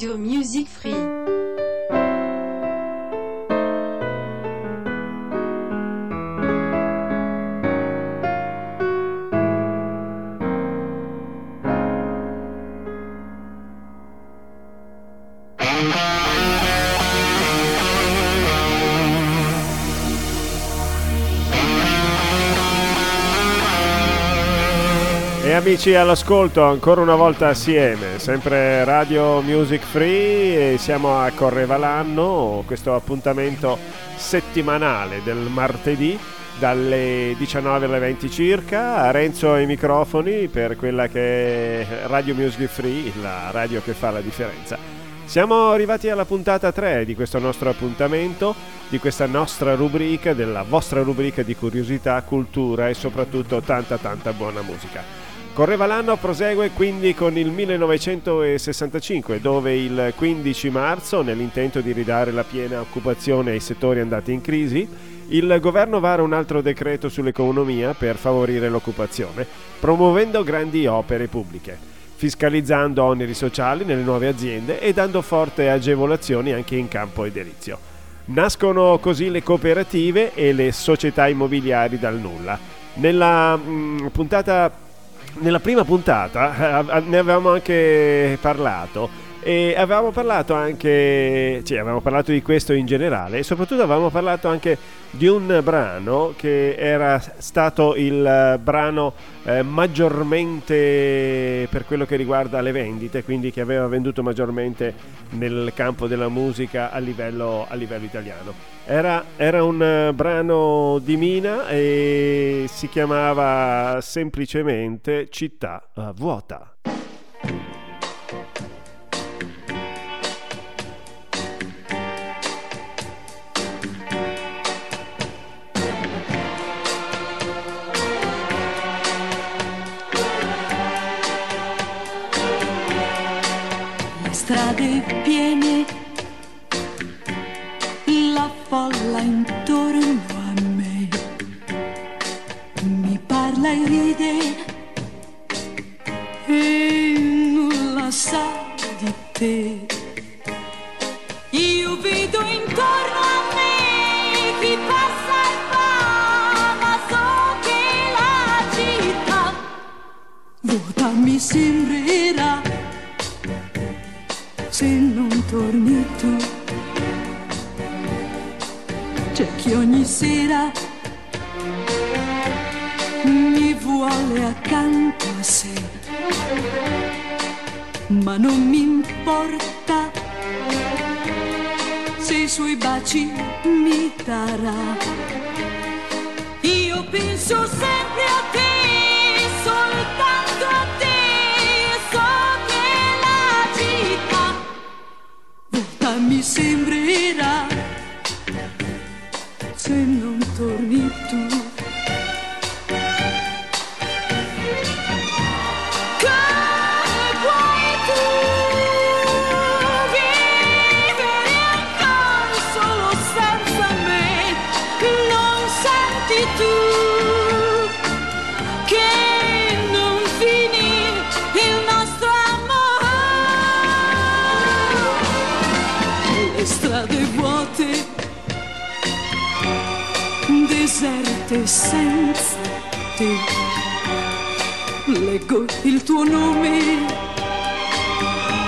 Radio Music Free. Amici all'ascolto, ancora una volta assieme, sempre Radio Music Free e siamo a Correvalanno, questo appuntamento settimanale del martedì dalle 19 alle 20 circa, Renzo ai microfoni per quella che è Radio Music Free, la radio che fa la differenza. Siamo arrivati alla puntata 3 di questo nostro appuntamento, di questa nostra rubrica, della vostra rubrica di curiosità, cultura e soprattutto tanta tanta buona musica. Correva l'anno, prosegue quindi con il 1965, dove il 15 marzo, nell'intento di ridare la piena occupazione ai settori andati in crisi, il governo vara un altro decreto sull'economia per favorire l'occupazione, promuovendo grandi opere pubbliche, fiscalizzando oneri sociali nelle nuove aziende e dando forti agevolazioni anche in campo edilizio. Nascono così le cooperative e le società immobiliari dal nulla. Nella mh, mm, puntata nella prima puntata eh, ne avevamo anche parlato e avevamo parlato anche, cioè avevamo parlato di questo in generale e soprattutto avevamo parlato anche di un brano che era stato il brano eh, maggiormente per quello che riguarda le vendite, quindi che aveva venduto maggiormente nel campo della musica a livello, a livello italiano. Era, era un brano di Mina e si chiamava semplicemente Città uh, vuota. Strade piene, la folla intorno a me mi parla e ride e nulla sa di te. Io vedo intorno a me chi passa e va, ma so che la città vuota mi sembrerà se tu. C'è chi ogni sera mi vuole accanto a sé, ma non mi importa se i suoi baci mi darà. Io penso sempre deserte senza te. Leggo il tuo nome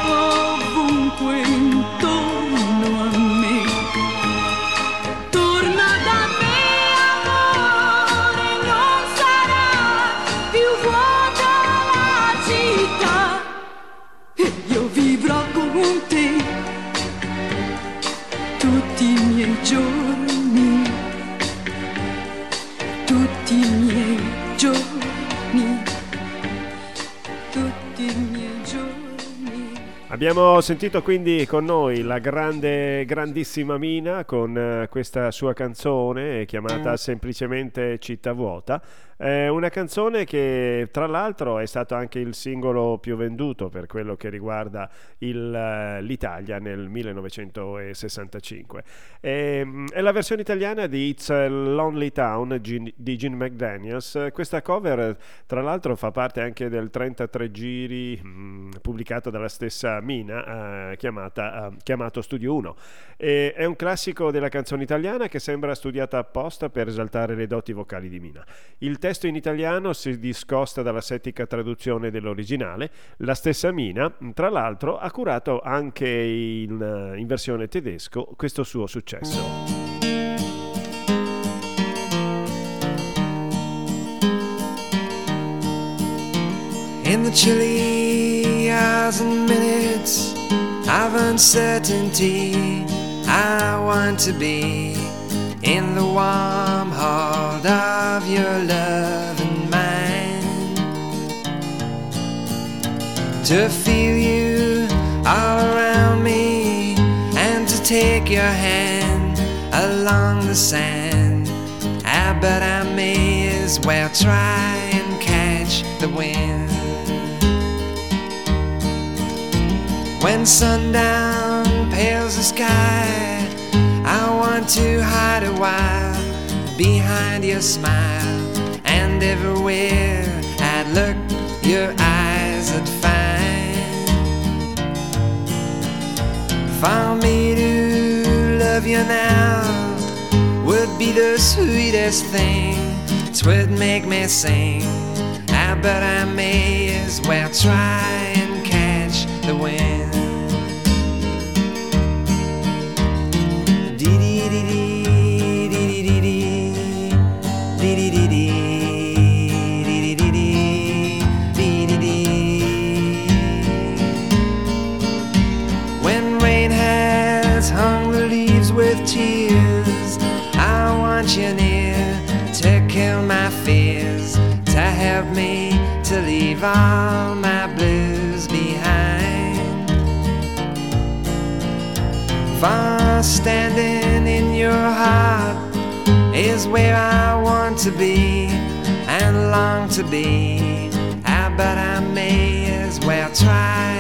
ovunque Abbiamo sentito quindi con noi la grande, grandissima Mina con uh, questa sua canzone chiamata semplicemente Città Vuota. Eh, una canzone che tra l'altro è stato anche il singolo più venduto per quello che riguarda il, eh, l'Italia nel 1965. E, mm, è la versione italiana di It's a Lonely Town di Gene McDaniels. Questa cover tra l'altro fa parte anche del 33 giri mh, mm, pubblicato dalla stessa Mina eh, chiamata, eh, chiamato Studio 1. E, è un classico della canzone italiana che sembra studiata apposta per esaltare le doti vocali di Mina. Il testo testo in italiano si discosta dalla settica traduzione dell'originale. La stessa Mina, tra l'altro, ha curato anche in, in versione tedesco questo suo successo. In the chilly hours and minutes of uncertainty, I want to be in the warm hold of your loving mind. To feel you all around me and to take your hand along the sand. Ah, I bet I may as well try and catch the wind. When sundown pales the sky want to hide a while behind your smile, and everywhere I'd look, your eyes would find. For me to love you now would be the sweetest thing. Twould make me sing. Ah, I bet I may as well try and catch the wind. Leave all my blues behind. For standing in your heart is where I want to be and long to be. I bet I may as well try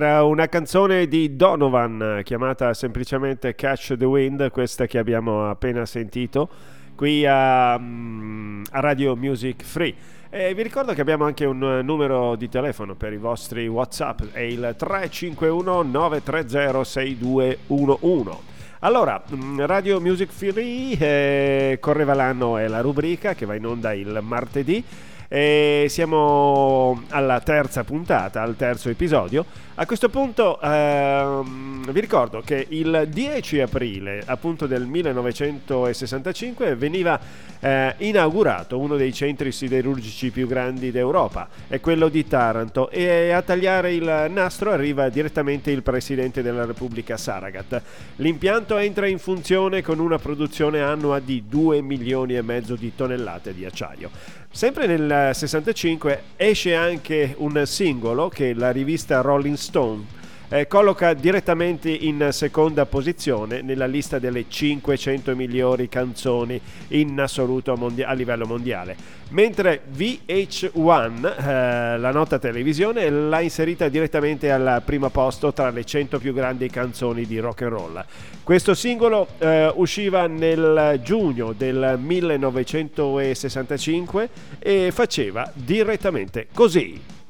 una canzone di Donovan chiamata semplicemente Catch the Wind, questa che abbiamo appena sentito qui a, mm, a Radio Music Free. E vi ricordo che abbiamo anche un numero di telefono per i vostri WhatsApp, è il 351 930 6211. Allora, mm, Radio Music Free, eh, correva l'anno è la rubrica che va in onda il martedì e siamo alla terza puntata, al terzo episodio. A questo punto ehm, vi ricordo che il 10 aprile appunto del 1965 veniva eh, inaugurato uno dei centri siderurgici più grandi d'Europa, è quello di Taranto e a tagliare il nastro arriva direttamente il presidente della Repubblica Saragat. L'impianto entra in funzione con una produzione annua di 2 milioni e mezzo di tonnellate di acciaio. Sempre nel 65 esce anche un singolo che la rivista Rolling Stone eh, colloca direttamente in seconda posizione nella lista delle 500 migliori canzoni in assoluto mondia- a livello mondiale. Mentre VH1, eh, la nota televisione, l'ha inserita direttamente al primo posto tra le 100 più grandi canzoni di rock and roll. Questo singolo eh, usciva nel giugno del 1965 e faceva direttamente così.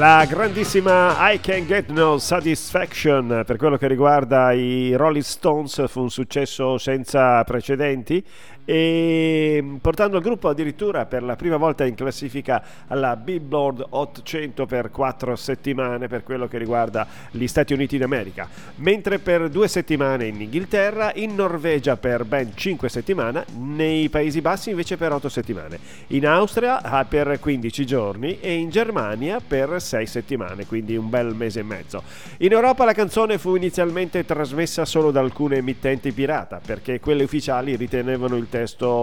La grandissima I Can Get No Satisfaction per quello che riguarda i Rolling Stones fu un successo senza precedenti e portando il gruppo addirittura per la prima volta in classifica alla Billboard 800 per quattro settimane per quello che riguarda gli Stati Uniti d'America, mentre per due settimane in Inghilterra, in Norvegia per ben cinque settimane, nei Paesi Bassi invece per otto settimane, in Austria ah, per 15 giorni e in Germania per sei settimane, quindi un bel mese e mezzo. In Europa la canzone fu inizialmente trasmessa solo da alcune emittenti pirata perché quelle ufficiali ritenevano il testo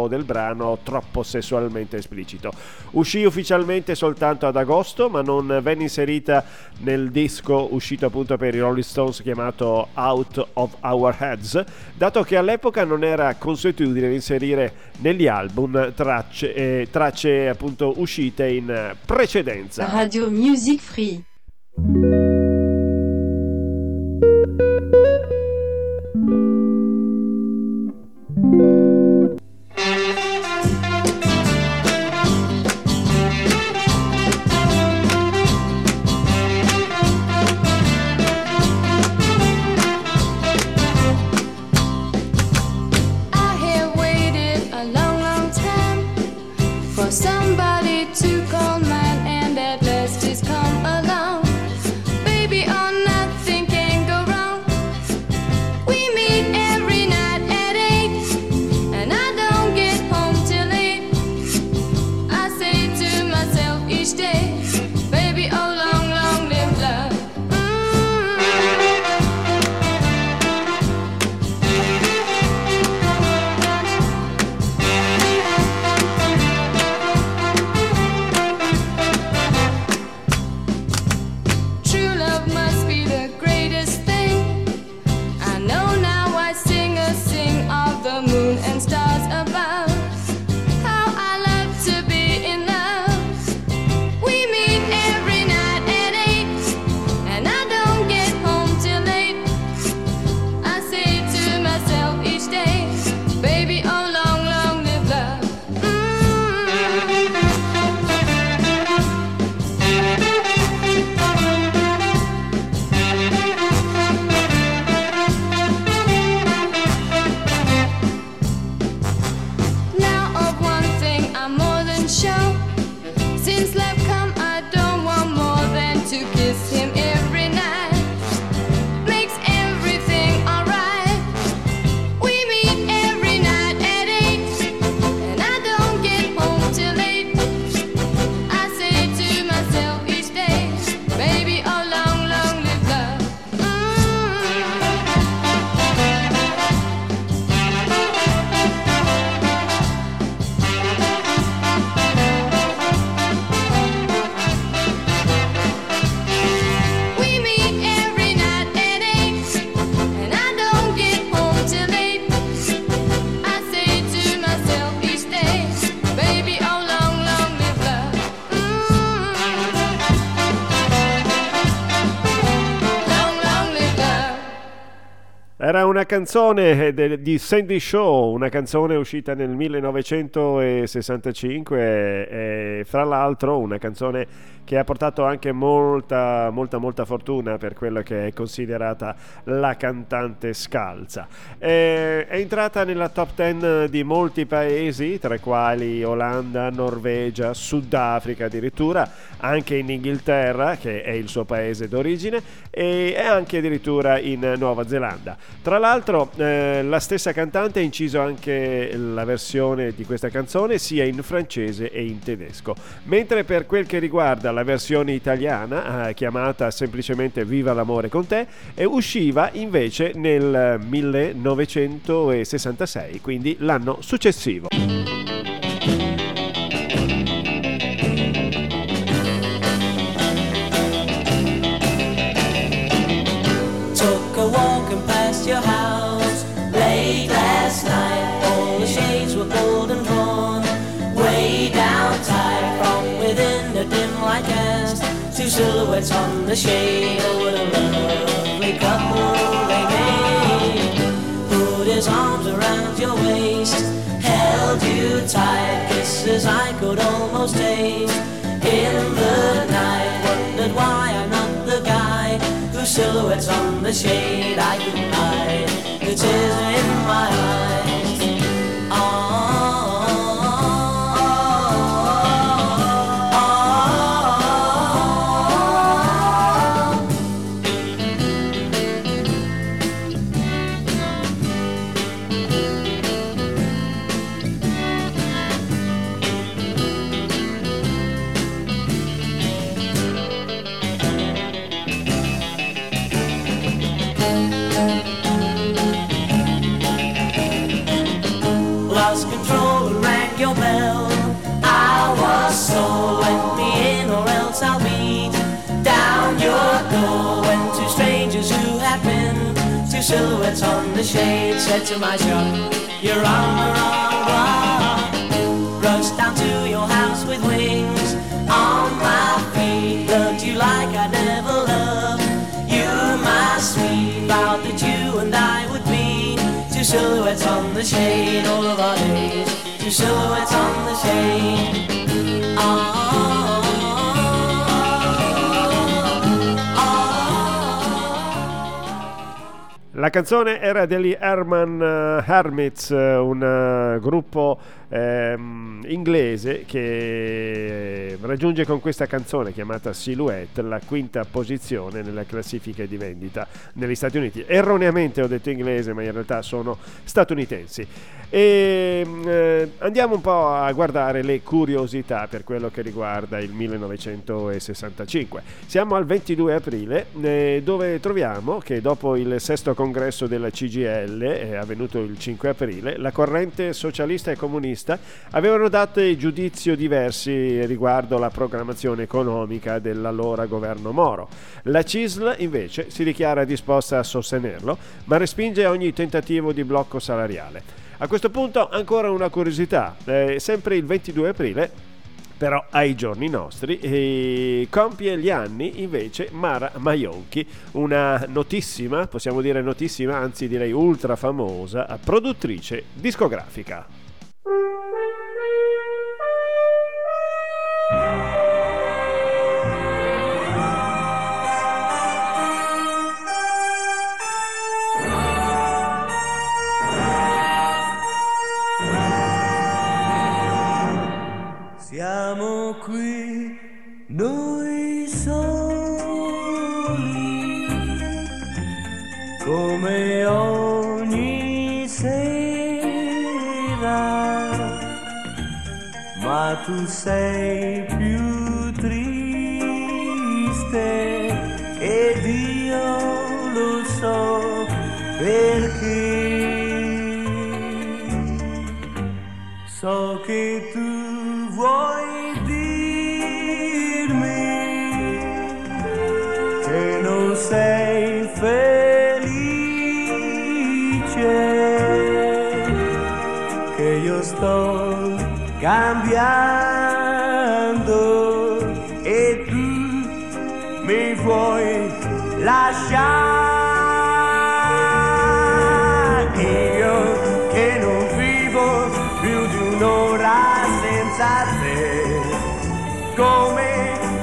del brano troppo sessualmente esplicito. Uscì ufficialmente soltanto ad agosto, ma non venne inserita nel disco uscito appunto per i Rolling Stones chiamato Out of Our Heads, dato che all'epoca non era consuetudine inserire negli album tracce, eh, tracce appunto uscite in precedenza. Radio Music Free. Una canzone di Sandy Shaw, una canzone uscita nel 1965 e, e fra l'altro una canzone che ha portato anche molta, molta, molta fortuna per quella che è considerata la cantante scalza. È entrata nella top 10 di molti paesi, tra i quali Olanda, Norvegia, Sudafrica addirittura, anche in Inghilterra, che è il suo paese d'origine, e anche addirittura in Nuova Zelanda. Tra l'altro, eh, la stessa cantante ha inciso anche la versione di questa canzone sia in francese e in tedesco. Mentre per quel che riguarda la versione italiana, eh, chiamata semplicemente Viva l'amore con te, eh, usciva invece nel 1966, quindi l'anno successivo. Silhouettes on the shade. Oh, what a lovely couple they made. Put his arms around your waist, held you tight. Kisses I could almost taste in the night. Wondered why I'm not the guy whose silhouettes on the shade. I can hide the tears in my eyes. Ah, silhouettes on the shade said to my shop, You're on the wrong block. Rushed down to your house with wings on my feet. Loved you like I never loved you, my sweet. Vowed that you and I would be two silhouettes on the shade all of our days. Two silhouettes on the shade. Ah, La canzone era degli Herman eh, Hermits, eh, un eh, gruppo ehm, inglese che raggiunge con questa canzone chiamata Silhouette la quinta posizione nella classifica di vendita negli Stati Uniti. Erroneamente ho detto inglese, ma in realtà sono statunitensi. E mm, eh, andiamo un po' a guardare le curiosità per quello che riguarda il 1965. Siamo al 22 aprile, eh, dove troviamo che dopo il sesto congresso della CGL, eh, avvenuto il 5 aprile, la corrente socialista e comunista avevano dato giudizio diversi riguardo la programmazione economica dell'allora governo Moro. La CISL invece si dichiara disposta a sostenerlo, ma respinge ogni tentativo di blocco salariale. A questo punto ancora una curiosità, eh, sempre il 22 aprile, però ai giorni nostri, eh, compie gli anni invece Mara Maionchi, una notissima, possiamo dire notissima, anzi direi ultra famosa, produttrice discografica. Thank you. Tu sei più triste ed io lo so perché. So che tu vuoi dirmi che non sei felice, che io sto cambiando e tu mi vuoi lasciare. Io che non vivo più di un'ora senza te, come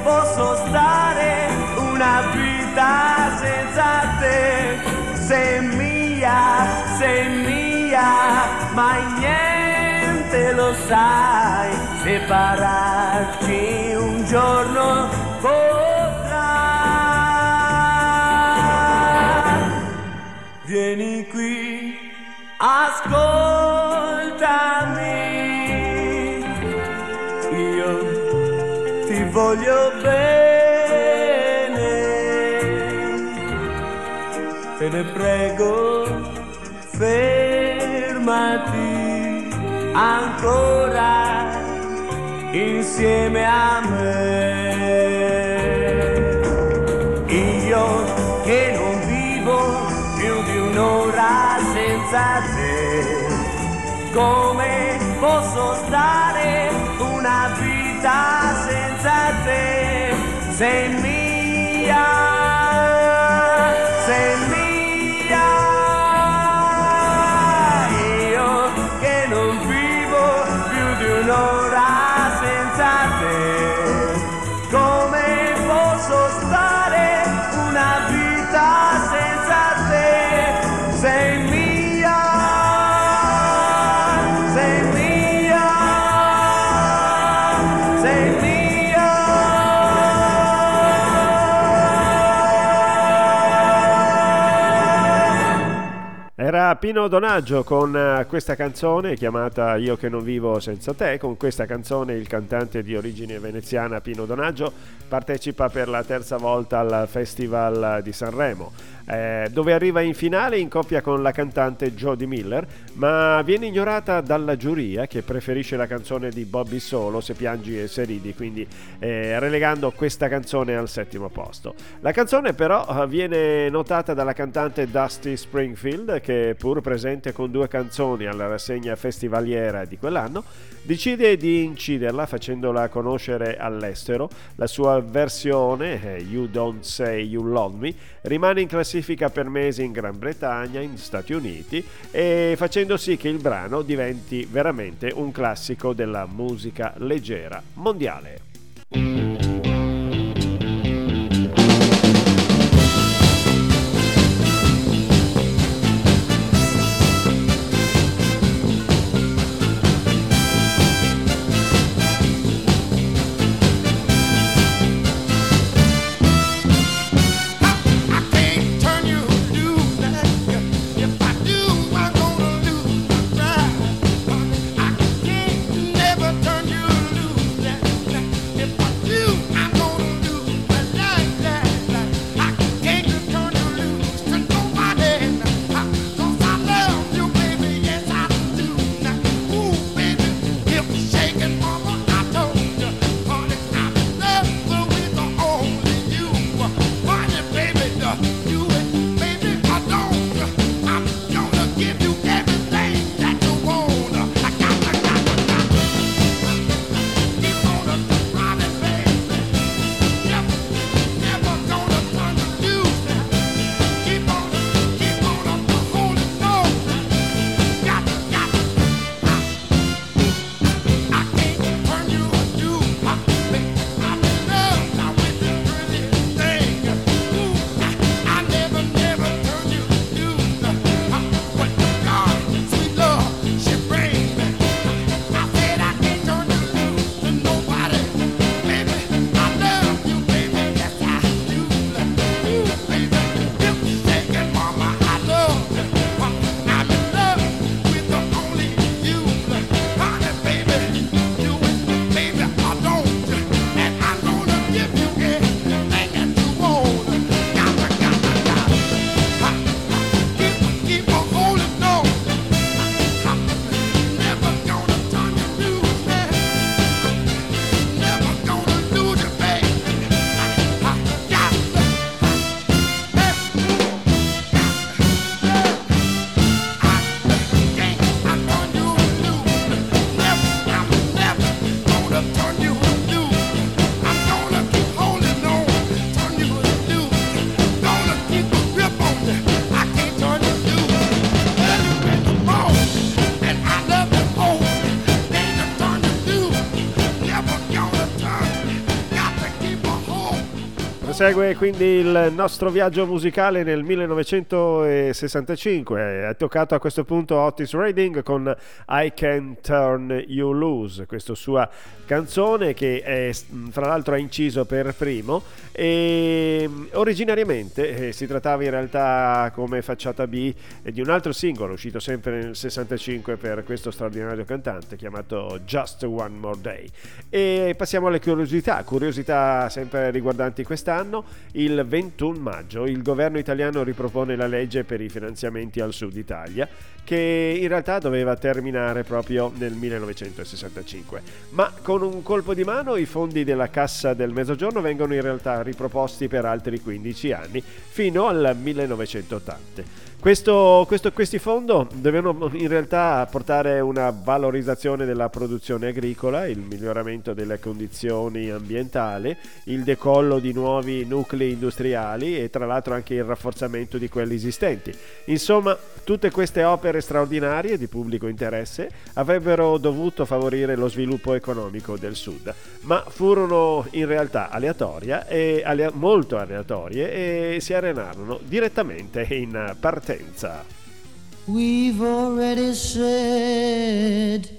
posso stare una vita senza te? Sei mia, sei mia, ma niente lo sai, separarci un giorno potrà. Vieni qui, ascoltami, io ti voglio bene, te ne prego, ancora insieme a me. Io che non vivo più di un'ora senza te, come posso stare una vita senza te? Sei mia, Pino Donaggio con eh, questa canzone chiamata Io che non vivo senza te. Con questa canzone il cantante di origine veneziana Pino Donaggio partecipa per la terza volta al Festival di Sanremo eh, dove arriva in finale in coppia con la cantante Jodie Miller, ma viene ignorata dalla giuria che preferisce la canzone di Bobby Solo, Se piangi e se ridi, quindi eh, relegando questa canzone al settimo posto. La canzone però viene notata dalla cantante Dusty Springfield, che pur presente con due canzoni alla rassegna festivaliera di quell'anno, decide di inciderla facendola conoscere all'estero. La sua versione, eh, You Don't Say You Love Me, rimane in classifica per mesi in Gran Bretagna, in Stati Uniti e facendo sì che il brano diventi veramente un classico della musica leggera mondiale. Prosegue quindi il nostro viaggio musicale nel 1965. È toccato a questo punto Otis Redding con I Can Turn You Loose, questa sua canzone che è, fra l'altro ha inciso per primo e originariamente eh, si trattava in realtà come facciata B di un altro singolo uscito sempre nel 65 per questo straordinario cantante chiamato Just One More Day. E passiamo alle curiosità, curiosità sempre riguardanti quest'anno quest'anno, il 21 maggio, il governo italiano ripropone la legge per i finanziamenti al sud Italia, che in realtà doveva terminare proprio nel 1965. Ma con un colpo di mano i fondi della Cassa del Mezzogiorno vengono in realtà riproposti per altri 15 anni, fino al 1980. Questo, questo, questi fondi devono in realtà portare una valorizzazione della produzione agricola, il miglioramento delle condizioni ambientali, il decollo di nuovi nuclei industriali e tra l'altro anche il rafforzamento di quelli esistenti. Insomma, tutte queste opere straordinarie di pubblico interesse avrebbero dovuto favorire lo sviluppo economico del sud, ma furono in realtà aleatorie e molto aleatorie e si arenarono direttamente in partenza partenza. Uh. We've already said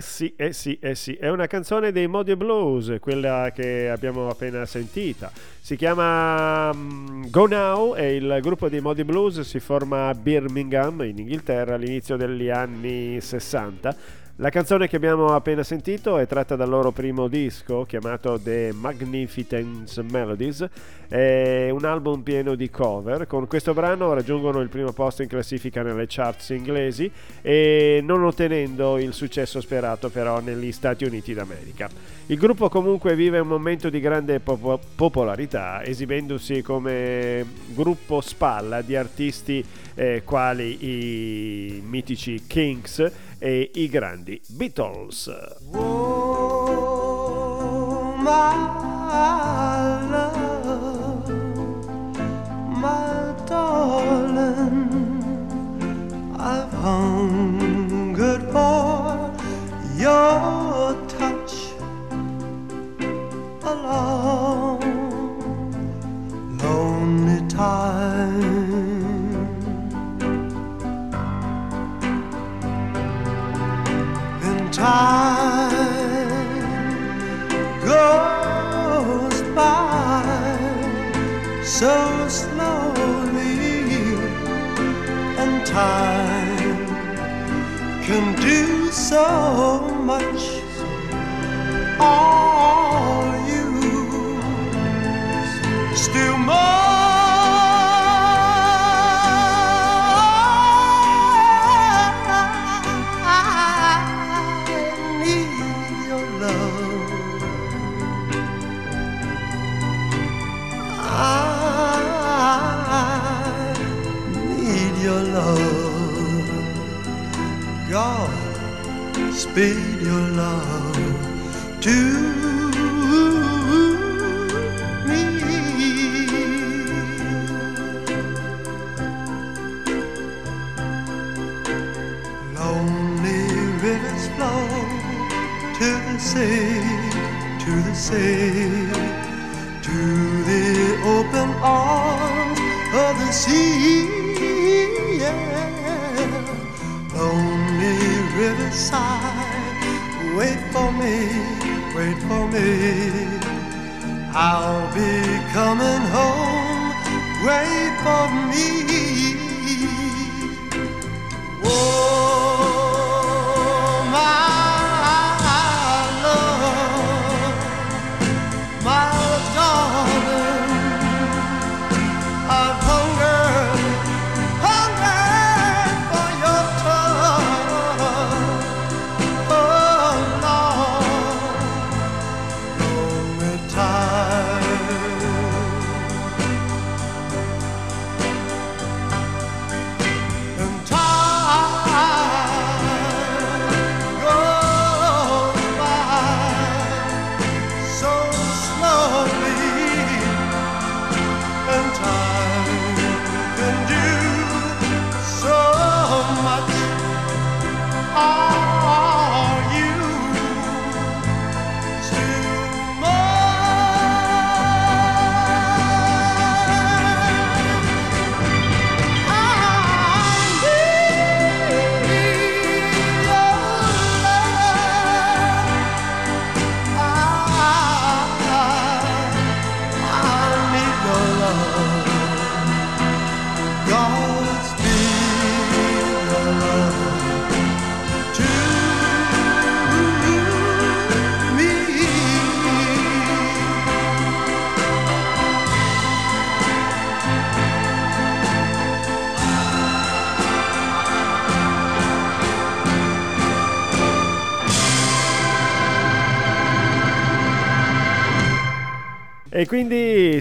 Eh sì, eh sì, eh sì, è una canzone dei Modio Blues, quella che abbiamo appena sentita. Si chiama mm, Go Now e il gruppo dei Modi Blues si forma a Birmingham, in Inghilterra, all'inizio degli anni 60 la canzone che abbiamo appena sentito è tratta dal loro primo disco chiamato The Magnificence Melodies, è un album pieno di cover. Con questo brano raggiungono il primo posto in classifica nelle charts inglesi e non ottenendo il successo sperato però negli Stati Uniti d'America. Il gruppo comunque vive un momento di grande pop- popolarità, esibendosi come gruppo spalla di artisti eh, quali i mitici Kings e i grandi Beatles. Oh,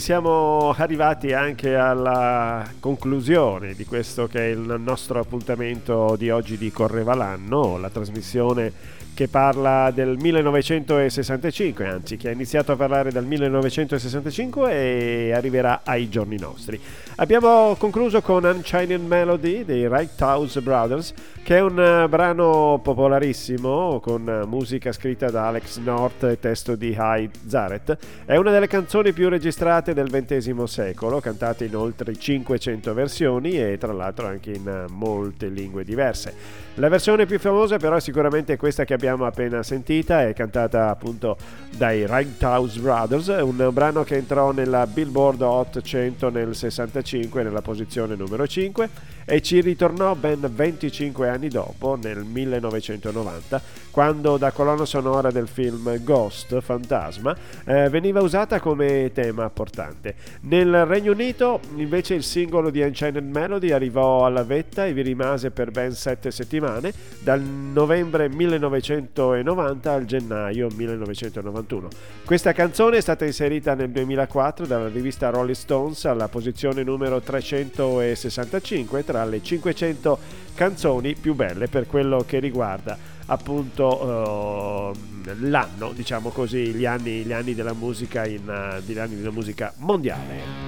siamo arrivati anche alla conclusione di questo che è il nostro appuntamento di oggi di Correva l'anno, la trasmissione che parla del 1965, anzi che ha iniziato a parlare dal 1965 e arriverà ai giorni nostri. Abbiamo concluso con Unchained Melody dei Right House Brothers, che è un eh, brano popolarissimo con eh, musica scritta da Alex North e testo di Hyde Zaret. È una delle canzoni più registrate del XX secolo, cantate in oltre 500 versioni e tra l'altro anche in eh, molte lingue diverse. La versione più famosa però è sicuramente questa che abbiamo l'abbiamo appena sentita, è cantata appunto dai Raghouse Brothers, un brano che entrò nella Billboard Hot 100 nel 65 nella posizione numero 5 e ci ritornò ben 25 anni dopo, nel 1990, quando da colonna sonora del film Ghost, Fantasma, eh, veniva usata come tema portante. Nel Regno Unito invece il singolo di Enchanted Melody arrivò alla vetta e vi rimase per ben 7 settimane, dal novembre 1990 al gennaio 1991. Questa canzone è stata inserita nel 2004 dalla rivista Rolling Stones alla posizione numero 365 tra le 500 canzoni più belle per quello che riguarda appunto uh, l'anno, diciamo così, gli anni, gli anni della musica in, uh, gli anni della musica mondiale.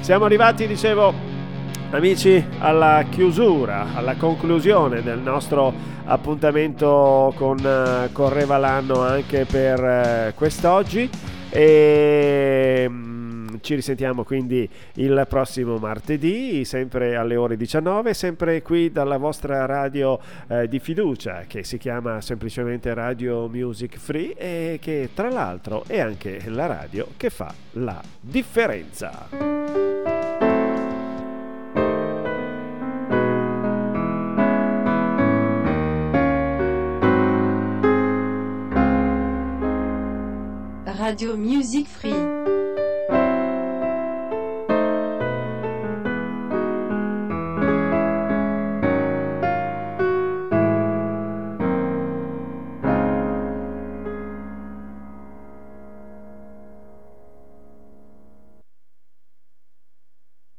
Siamo arrivati, dicevo, amici, alla chiusura, alla conclusione del nostro appuntamento con uh, Correva l'anno anche per quest'oggi e ci risentiamo quindi il prossimo martedì, sempre alle ore 19, sempre qui dalla vostra radio eh, di fiducia che si chiama semplicemente Radio Music Free e che tra l'altro è anche la radio che fa la differenza. Radio Music Free